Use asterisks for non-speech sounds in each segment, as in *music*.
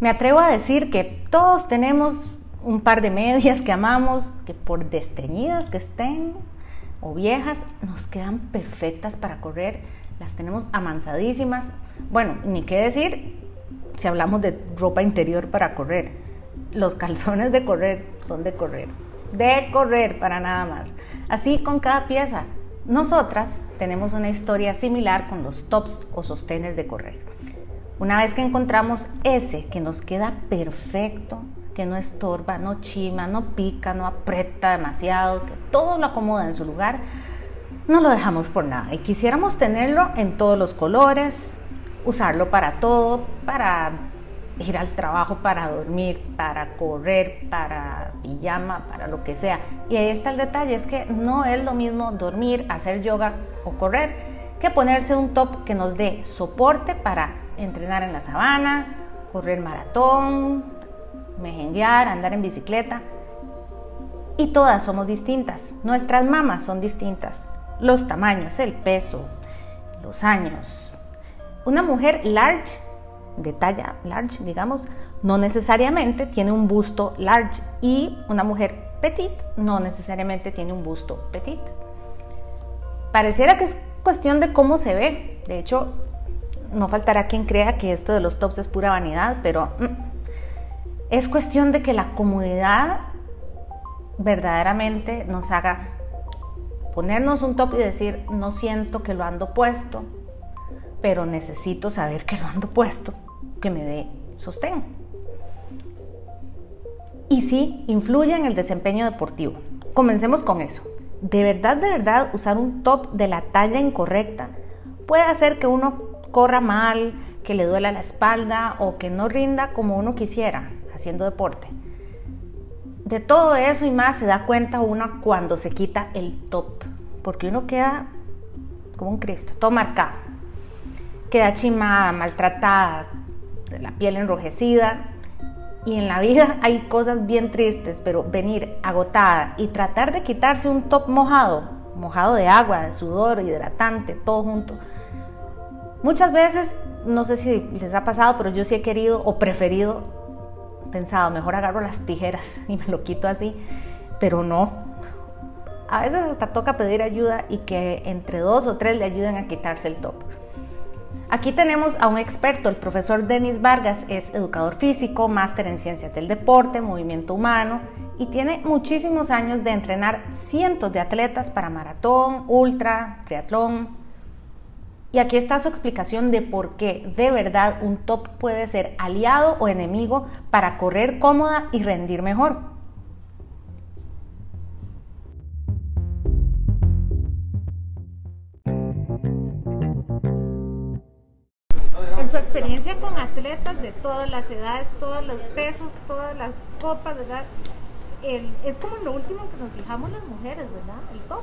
Me atrevo a decir que todos tenemos un par de medias que amamos, que por desteñidas que estén o viejas, nos quedan perfectas para correr, las tenemos amansadísimas. Bueno, ni qué decir si hablamos de ropa interior para correr. Los calzones de correr son de correr, de correr para nada más. Así con cada pieza. Nosotras tenemos una historia similar con los tops o sostenes de correr. Una vez que encontramos ese que nos queda perfecto, que no estorba, no chima, no pica, no aprieta demasiado, que todo lo acomoda en su lugar, no lo dejamos por nada. Y quisiéramos tenerlo en todos los colores, usarlo para todo, para ir al trabajo, para dormir, para correr, para pijama, para lo que sea. Y ahí está el detalle, es que no es lo mismo dormir, hacer yoga o correr que ponerse un top que nos dé soporte para entrenar en la sabana, correr maratón, mejenguear, andar en bicicleta. Y todas somos distintas, nuestras mamas son distintas, los tamaños, el peso, los años. Una mujer large de talla large, digamos, no necesariamente tiene un busto large y una mujer petit no necesariamente tiene un busto petit. Pareciera que es cuestión de cómo se ve. De hecho, no faltará quien crea que esto de los tops es pura vanidad, pero mm, es cuestión de que la comodidad verdaderamente nos haga ponernos un top y decir, no siento que lo ando puesto, pero necesito saber que lo ando puesto que me dé sostén. Y sí, influye en el desempeño deportivo. Comencemos con eso. De verdad, de verdad, usar un top de la talla incorrecta puede hacer que uno corra mal, que le duela la espalda o que no rinda como uno quisiera haciendo deporte. De todo eso y más se da cuenta uno cuando se quita el top, porque uno queda como un Cristo, todo marcado. Queda chimada, maltratada, la piel enrojecida. Y en la vida *laughs* hay cosas bien tristes, pero venir agotada y tratar de quitarse un top mojado, mojado de agua, de sudor, hidratante, todo junto. Muchas veces, no sé si les ha pasado, pero yo sí he querido o preferido, pensado, mejor agarro las tijeras y me lo quito así, pero no. A veces hasta toca pedir ayuda y que entre dos o tres le ayuden a quitarse el top. Aquí tenemos a un experto, el profesor Denis Vargas, es educador físico, máster en ciencias del deporte, movimiento humano y tiene muchísimos años de entrenar cientos de atletas para maratón, ultra, triatlón. Y aquí está su explicación de por qué de verdad un top puede ser aliado o enemigo para correr cómoda y rendir mejor. su experiencia con atletas de todas las edades, todos los pesos, todas las copas, ¿verdad? es como lo último que nos fijamos las mujeres, ¿verdad? El top.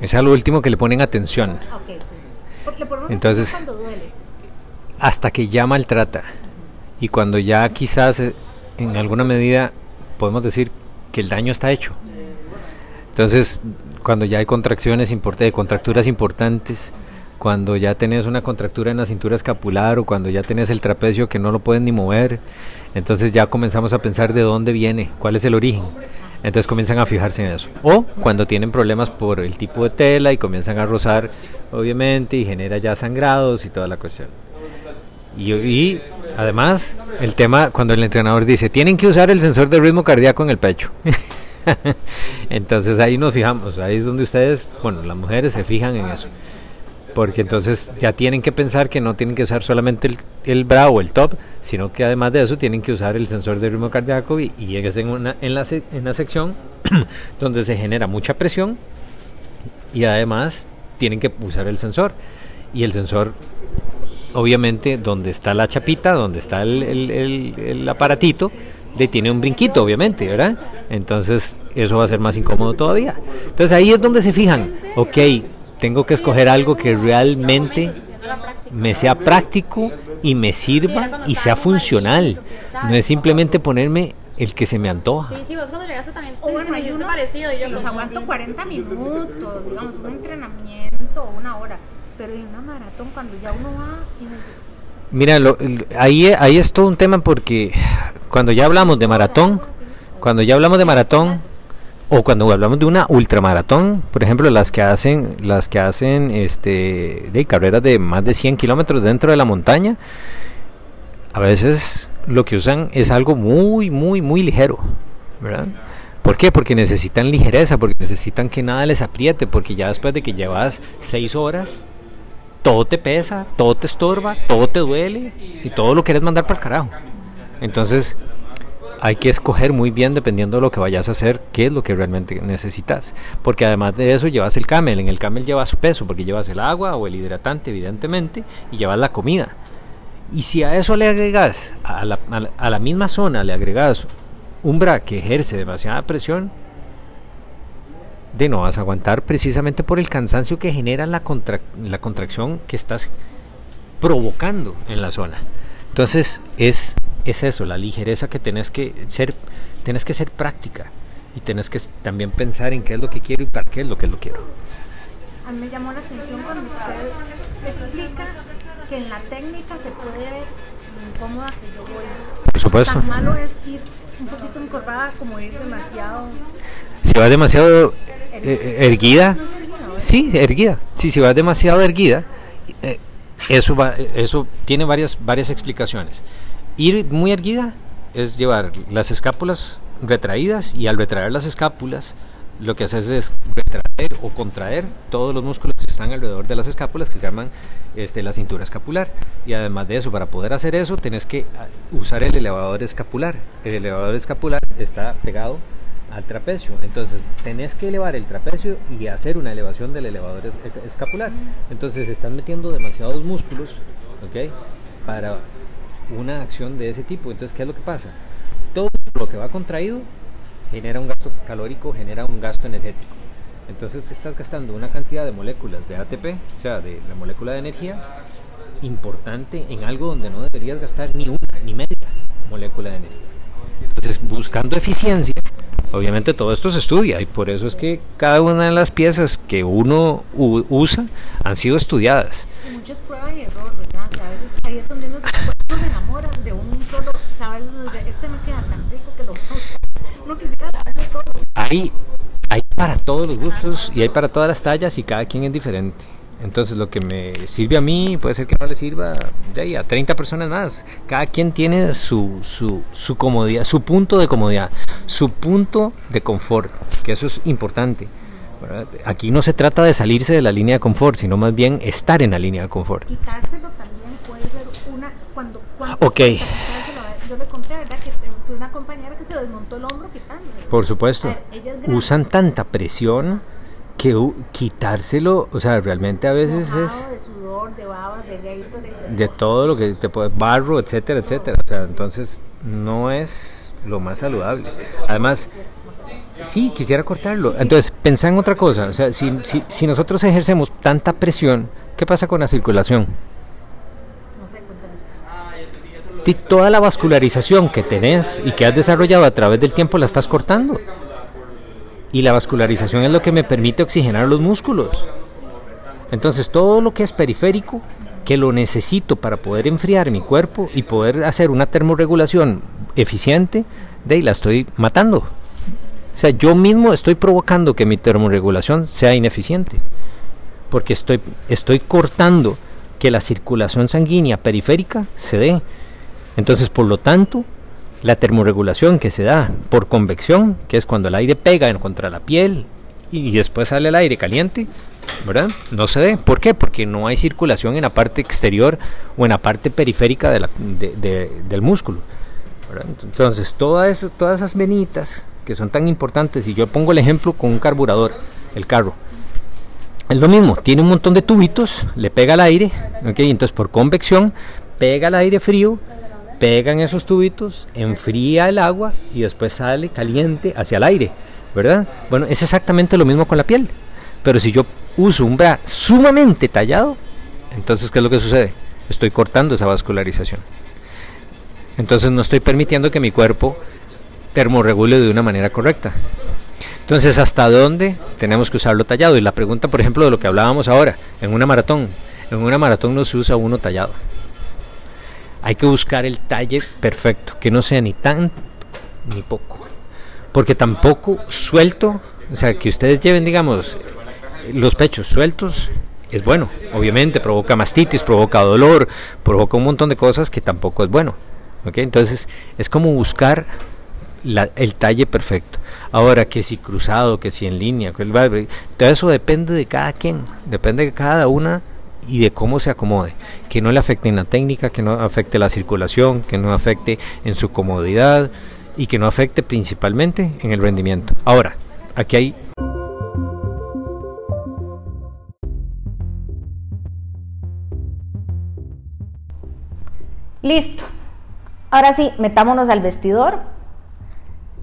Es a lo último que le ponen atención. Okay, sí. Entonces, cuando duele. hasta que ya maltrata. Y cuando ya quizás eh, en alguna medida podemos decir que el daño está hecho. Entonces, cuando ya hay contracciones importantes, contracturas importantes, cuando ya tenés una contractura en la cintura escapular o cuando ya tenés el trapecio que no lo pueden ni mover, entonces ya comenzamos a pensar de dónde viene, cuál es el origen. Entonces comienzan a fijarse en eso. O cuando tienen problemas por el tipo de tela y comienzan a rozar, obviamente, y genera ya sangrados y toda la cuestión. Y, y, además, el tema, cuando el entrenador dice, tienen que usar el sensor de ritmo cardíaco en el pecho. *laughs* Entonces ahí nos fijamos, ahí es donde ustedes, bueno, las mujeres se fijan en eso porque entonces ya tienen que pensar que no tienen que usar solamente el, el bra o el top, sino que además de eso tienen que usar el sensor de ritmo cardíaco y, y en, una, en, la, en la sección *clears throat* donde se genera mucha presión y además tienen que usar el sensor. Y el sensor, obviamente, donde está la chapita, donde está el, el, el aparatito, de, tiene un brinquito, obviamente, ¿verdad? Entonces eso va a ser más incómodo todavía. Entonces ahí es donde se fijan, ok, tengo que escoger algo que realmente me sea práctico y me sirva y sea funcional. No es simplemente ponerme el que se me antoja. Sí, sí, vos cuando llegaste también o bueno, hay unos, parecido. Yo los aguanto 40 minutos, digamos, un entrenamiento, una hora. Pero en una maratón, cuando ya uno va y dice, Mira, lo- el- ahí, ahí es todo un tema porque cuando ya hablamos de maratón, cuando ya hablamos de maratón o cuando hablamos de una ultramaratón, por ejemplo, las que hacen, las que hacen este, de carreras de más de 100 kilómetros dentro de la montaña, a veces lo que usan es algo muy, muy, muy ligero, ¿verdad? ¿Por qué? Porque necesitan ligereza, porque necesitan que nada les apriete, porque ya después de que llevas 6 horas, todo te pesa, todo te estorba, todo te duele y todo lo quieres mandar para el carajo. Entonces, hay que escoger muy bien dependiendo de lo que vayas a hacer, qué es lo que realmente necesitas. Porque además de eso llevas el camel, en el camel llevas su peso, porque llevas el agua o el hidratante, evidentemente, y llevas la comida. Y si a eso le agregas, a la, misma zona le agregas un bra que ejerce demasiada presión, de no vas a aguantar precisamente por el cansancio que genera la, la contracción que estás provocando en la zona. Entonces es, es eso, la ligereza que tenés que ser, tenés que ser práctica y tenés que también pensar en qué es lo que quiero y para qué es lo que lo quiero. A mí me llamó la atención cuando usted explica que en la técnica se puede ver incómoda que yo voy. Por supuesto. Tan malo es ir un poquito encorvada como ir demasiado. Si vas demasiado eh, eh, erguida, sí, erguida. Sí, si vas demasiado erguida, eh, eso va, eso tiene varias varias explicaciones. Ir muy erguida es llevar las escápulas retraídas y al retraer las escápulas lo que haces es retraer o contraer todos los músculos que están alrededor de las escápulas que se llaman este, la cintura escapular. Y además de eso, para poder hacer eso, tienes que ah, usar el elevador escapular. El elevador escapular está pegado al trapecio. Entonces, tenés que elevar el trapecio y hacer una elevación del elevador es- escapular. Entonces, están metiendo demasiados músculos, ¿ok? Para una acción de ese tipo. Entonces, ¿qué es lo que pasa? Todo lo que va contraído genera un gasto calórico, genera un gasto energético. Entonces estás gastando una cantidad de moléculas de ATP, o sea, de la molécula de energía, importante en algo donde no deberías gastar ni una, ni media molécula de energía. Entonces, buscando eficiencia, obviamente todo esto se estudia y por eso es que cada una de las piezas que uno usa han sido estudiadas. Y muchos prueba y error, ¿verdad? O sea, a veces ahí es donde uno se enamora de un solo. Veces uno dice, este me queda tan rico que lo. Uno quisiera darle todo. hay, hay para todos los gustos y hay para todas las tallas y cada quien es diferente. Entonces lo que me sirve a mí puede ser que no le sirva de ahí, a 30 personas más. Cada quien tiene su, su, su comodidad, su punto de comodidad, su punto de confort, que eso es importante. ¿verdad? Aquí no se trata de salirse de la línea de confort, sino más bien estar en la línea de confort. Ser una. Ok. yo le conté, ¿verdad? Que tuve una compañera que se desmontó el hombro quitándose. Por supuesto, ver, usan tanta presión que quitárselo, o sea, realmente a veces es... Mojado de sudor, de baba, de Gatorade, de todo lo que te puede barro, etcétera, etcétera. O sea, entonces no es lo más saludable. Además, sí, quisiera cortarlo. Entonces, pensá en otra cosa. O sea, si, si, si nosotros ejercemos tanta presión, ¿qué pasa con la circulación? No sé, cuéntanos. Ti- Toda la vascularización que tenés y que has desarrollado a través del tiempo la estás cortando. Y la vascularización es lo que me permite oxigenar los músculos. Entonces todo lo que es periférico, que lo necesito para poder enfriar mi cuerpo y poder hacer una termorregulación eficiente, de ahí la estoy matando. O sea, yo mismo estoy provocando que mi termorregulación sea ineficiente. Porque estoy, estoy cortando que la circulación sanguínea periférica se dé. Entonces, por lo tanto, la termorregulación que se da por convección, que es cuando el aire pega contra la piel y después sale el aire caliente, ¿verdad? No se dé. ¿Por qué? Porque no hay circulación en la parte exterior o en la parte periférica del músculo. Entonces, todas esas, todas esas venitas que son tan importantes, y yo pongo el ejemplo con un carburador, el carro. Es lo mismo, tiene un montón de tubitos, le pega el aire, entonces por convección pega el aire frío, pega en esos tubitos, enfría el agua y después sale caliente hacia el aire, ¿verdad? Bueno, es exactamente lo mismo con la piel. Pero si yo uso un bra sumamente tallado, entonces ¿qué es lo que sucede? Estoy cortando esa vascularización. Entonces no estoy permitiendo que mi cuerpo termorregule de una manera correcta. Entonces, ¿hasta dónde tenemos que usarlo tallado? Y la pregunta, por ejemplo, de lo que hablábamos ahora, en una maratón. En una maratón no se usa uno tallado. Hay que buscar el talle perfecto, que no sea ni tanto ni poco. Porque tampoco suelto, o sea, que ustedes lleven, digamos, los pechos sueltos, es bueno. Obviamente provoca mastitis, provoca dolor, provoca un montón de cosas que tampoco es bueno. Entonces es como buscar el talle perfecto. Ahora, que si cruzado, que si en línea, todo eso depende de cada quien, depende de cada una y de cómo se acomode. Que no le afecte en la técnica, que no afecte la circulación, que no afecte en su comodidad y que no afecte principalmente en el rendimiento. Ahora, aquí hay Listo. Ahora sí, metámonos al vestidor.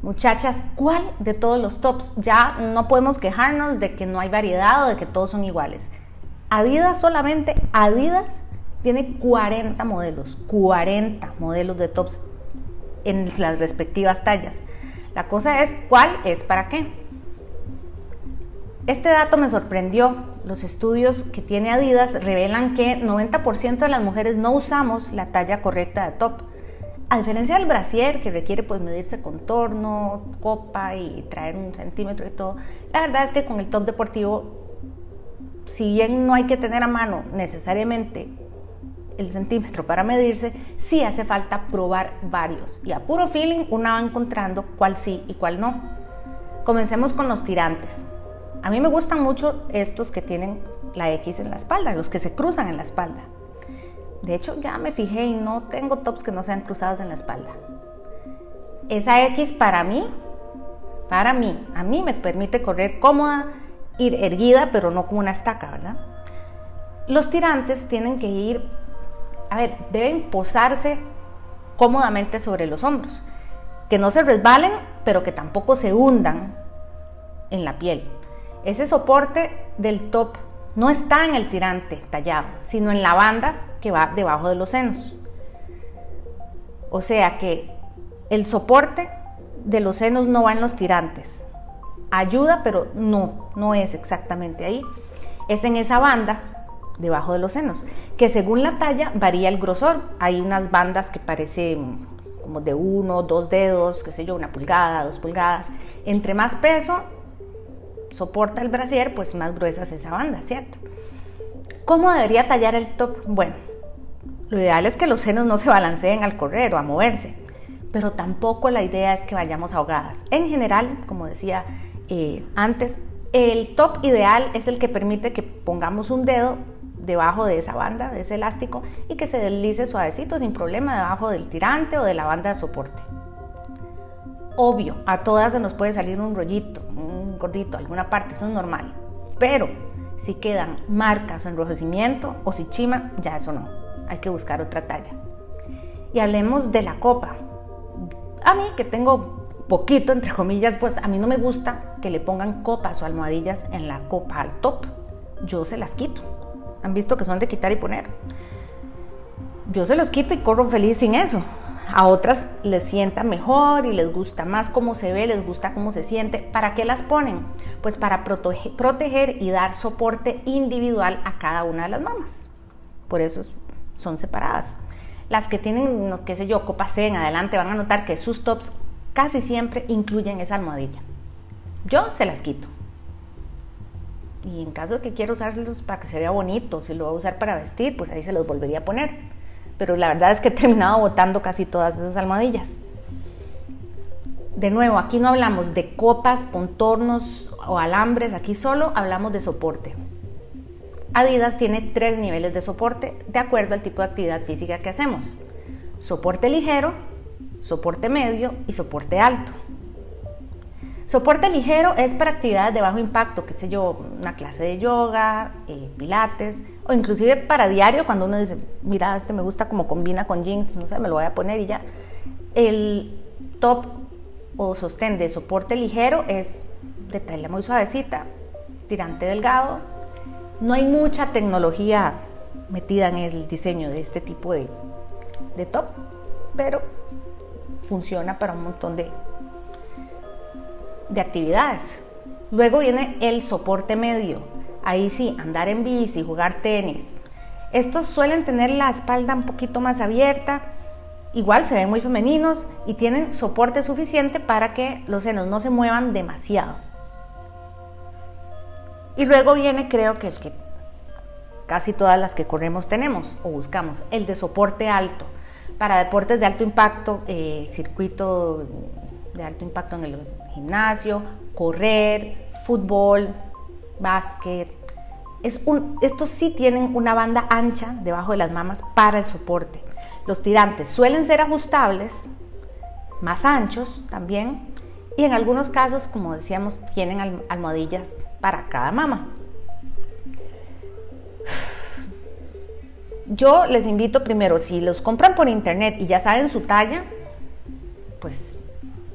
Muchachas, ¿cuál de todos los tops? Ya no podemos quejarnos de que no hay variedad o de que todos son iguales. Adidas solamente, Adidas tiene 40 modelos, 40 modelos de tops en las respectivas tallas. La cosa es cuál es para qué. Este dato me sorprendió. Los estudios que tiene Adidas revelan que 90% de las mujeres no usamos la talla correcta de top. A diferencia del brasier, que requiere pues medirse contorno, copa y traer un centímetro y todo, la verdad es que con el top deportivo, si bien no hay que tener a mano necesariamente el centímetro para medirse, sí hace falta probar varios. Y a puro feeling una va encontrando cuál sí y cuál no. Comencemos con los tirantes. A mí me gustan mucho estos que tienen la X en la espalda, los que se cruzan en la espalda. De hecho, ya me fijé y no tengo tops que no sean cruzados en la espalda. Esa X para mí, para mí, a mí me permite correr cómoda, ir erguida, pero no como una estaca, ¿verdad? Los tirantes tienen que ir, a ver, deben posarse cómodamente sobre los hombros, que no se resbalen, pero que tampoco se hundan en la piel. Ese soporte del top no está en el tirante tallado, sino en la banda que va debajo de los senos. O sea que el soporte de los senos no va en los tirantes. Ayuda, pero no, no es exactamente ahí. Es en esa banda debajo de los senos, que según la talla varía el grosor. Hay unas bandas que parecen como de uno, dos dedos, qué sé yo, una pulgada, dos pulgadas. Entre más peso, soporta el brasier, pues más gruesa es esa banda, ¿cierto? ¿Cómo debería tallar el top? Bueno, lo ideal es que los senos no se balanceen al correr o a moverse, pero tampoco la idea es que vayamos ahogadas. En general, como decía eh, antes, el top ideal es el que permite que pongamos un dedo debajo de esa banda, de ese elástico, y que se deslice suavecito sin problema debajo del tirante o de la banda de soporte. Obvio, a todas se nos puede salir un rollito, gordito, alguna parte, eso es normal. Pero si quedan marcas o enrojecimiento o si chima, ya eso no. Hay que buscar otra talla. Y hablemos de la copa. A mí que tengo poquito, entre comillas, pues a mí no me gusta que le pongan copas o almohadillas en la copa al top. Yo se las quito. Han visto que son de quitar y poner. Yo se los quito y corro feliz sin eso a otras les sienta mejor y les gusta más cómo se ve, les gusta cómo se siente. ¿Para qué las ponen? Pues para proteger y dar soporte individual a cada una de las mamas. Por eso son separadas. Las que tienen, qué sé yo, copa C en adelante van a notar que sus tops casi siempre incluyen esa almohadilla. Yo se las quito. Y en caso de que quiera usarlos para que se vea bonito, si lo va a usar para vestir, pues ahí se los volvería a poner pero la verdad es que he terminado botando casi todas esas almohadillas. De nuevo, aquí no hablamos de copas, contornos o alambres, aquí solo hablamos de soporte. Adidas tiene tres niveles de soporte de acuerdo al tipo de actividad física que hacemos. Soporte ligero, soporte medio y soporte alto. Soporte ligero es para actividades de bajo impacto, qué sé yo, una clase de yoga, eh, pilates, o inclusive para diario cuando uno dice, mira, este me gusta como combina con jeans, no sé, me lo voy a poner y ya. El top o sostén de soporte ligero es de tela muy suavecita, tirante delgado. No hay mucha tecnología metida en el diseño de este tipo de, de top, pero funciona para un montón de, de actividades. Luego viene el soporte medio. Ahí sí, andar en bici, jugar tenis. Estos suelen tener la espalda un poquito más abierta igual se ven muy femeninos y tienen soporte suficiente para que los senos no se muevan demasiado. Y luego viene, creo que el que casi todas las que corremos tenemos o buscamos, el de soporte alto. Para deportes de alto impacto, eh, circuito de alto impacto en el gimnasio, correr, fútbol, básquet. Estos sí tienen una banda ancha debajo de las mamas para el soporte. Los tirantes suelen ser ajustables, más anchos también, y en algunos casos, como decíamos, tienen almohadillas para cada mama. Yo les invito primero, si los compran por internet y ya saben su talla, pues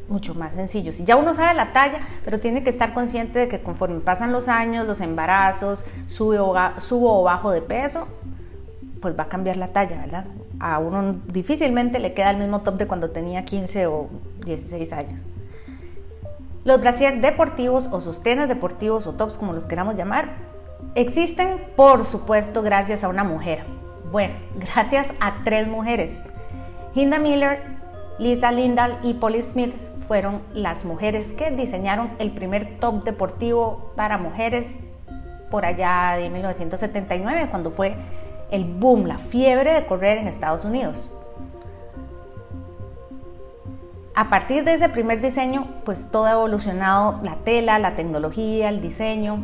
mucho más sencillo. Si ya uno sabe la talla, pero tiene que estar consciente de que conforme pasan los años, los embarazos, sube o subo o bajo de peso, pues va a cambiar la talla, ¿verdad? A uno difícilmente le queda el mismo top de cuando tenía 15 o 16 años. Los brasier deportivos o sostenes deportivos o tops, como los queramos llamar, existen, por supuesto, gracias a una mujer. Bueno, gracias a tres mujeres. Hinda Miller, Lisa Lindahl y Polly Smith fueron las mujeres que diseñaron el primer top deportivo para mujeres por allá de 1979, cuando fue el boom, la fiebre de correr en Estados Unidos. A partir de ese primer diseño, pues todo ha evolucionado, la tela, la tecnología, el diseño.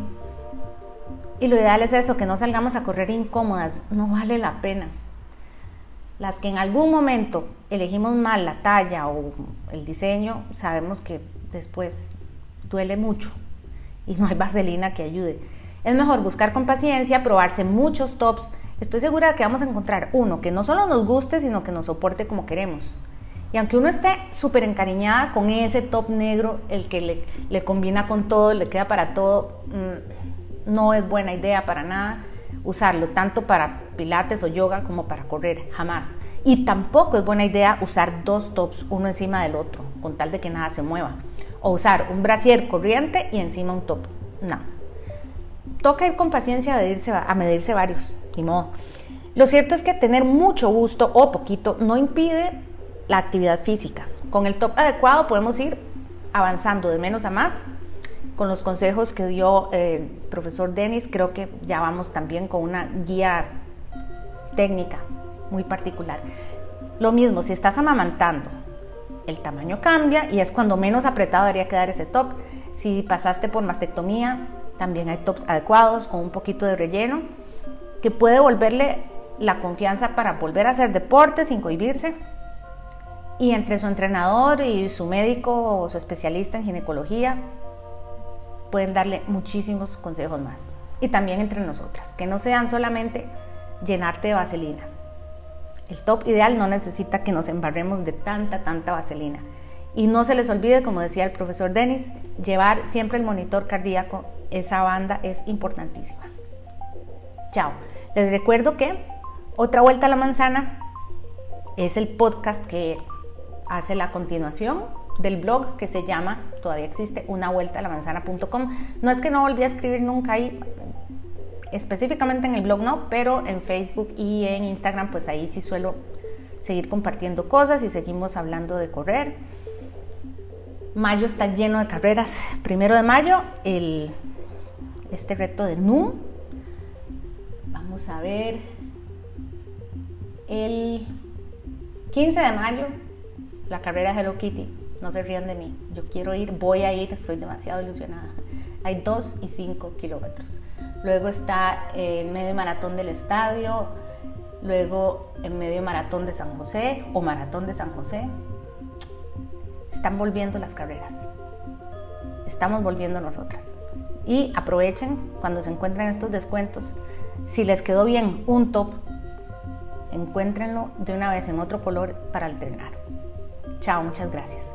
Y lo ideal es eso, que no salgamos a correr incómodas, no vale la pena. Las que en algún momento elegimos mal la talla o el diseño, sabemos que después duele mucho y no hay vaselina que ayude. Es mejor buscar con paciencia, probarse muchos tops. Estoy segura de que vamos a encontrar uno que no solo nos guste, sino que nos soporte como queremos. Y aunque uno esté súper encariñada con ese top negro, el que le, combina con todo, le queda para todo, mm, no es buena idea para nada usarlo, tanto para pilates o yoga como para correr, jamás. Y tampoco es buena idea usar dos tops uno encima del otro, con tal de que nada se mueva. O usar un brasier corriente y encima un top. No. Toca ir con paciencia a medirse, a medirse varios, ni modo. Lo cierto es que tener mucho gusto o poquito no impide la actividad física. Con el top adecuado podemos ir avanzando de menos a más. Con los consejos que dio el profesor Denis, creo que ya vamos también con una guía técnica muy particular. Lo mismo, si estás amamantando, el tamaño cambia y es cuando menos apretado debería quedar ese top. Si pasaste por mastectomía, también hay tops adecuados con un poquito de relleno que puede volverle la confianza para volver a hacer deporte sin cohibirse. Y entre su entrenador y su médico o su especialista en ginecología pueden darle muchísimos consejos más. Y también entre nosotras, que no sean solamente llenarte de vaselina. El top ideal no necesita que nos embarremos de tanta, tanta vaselina. Y no se les olvide, como decía el profesor Denis, llevar siempre el monitor cardíaco. Esa banda es importantísima. Chao. Les recuerdo que Otra Vuelta a la Manzana es el podcast que hace la continuación del blog que se llama, todavía existe, una vuelta a la manzana.com. No es que no volví a escribir nunca ahí, específicamente en el blog no, pero en Facebook y en Instagram pues ahí sí suelo seguir compartiendo cosas y seguimos hablando de correr. Mayo está lleno de carreras. Primero de mayo, el, este reto de NU. Vamos a ver. El 15 de mayo, la carrera de Hello Kitty. No se rían de mí. Yo quiero ir, voy a ir, estoy demasiado ilusionada. Hay 2 y 5 kilómetros. Luego está el medio maratón del estadio, luego el medio maratón de San José o maratón de San José. Están volviendo las carreras. Estamos volviendo nosotras. Y aprovechen cuando se encuentren estos descuentos. Si les quedó bien un top, encuéntrenlo de una vez en otro color para alternar. Chao, muchas gracias.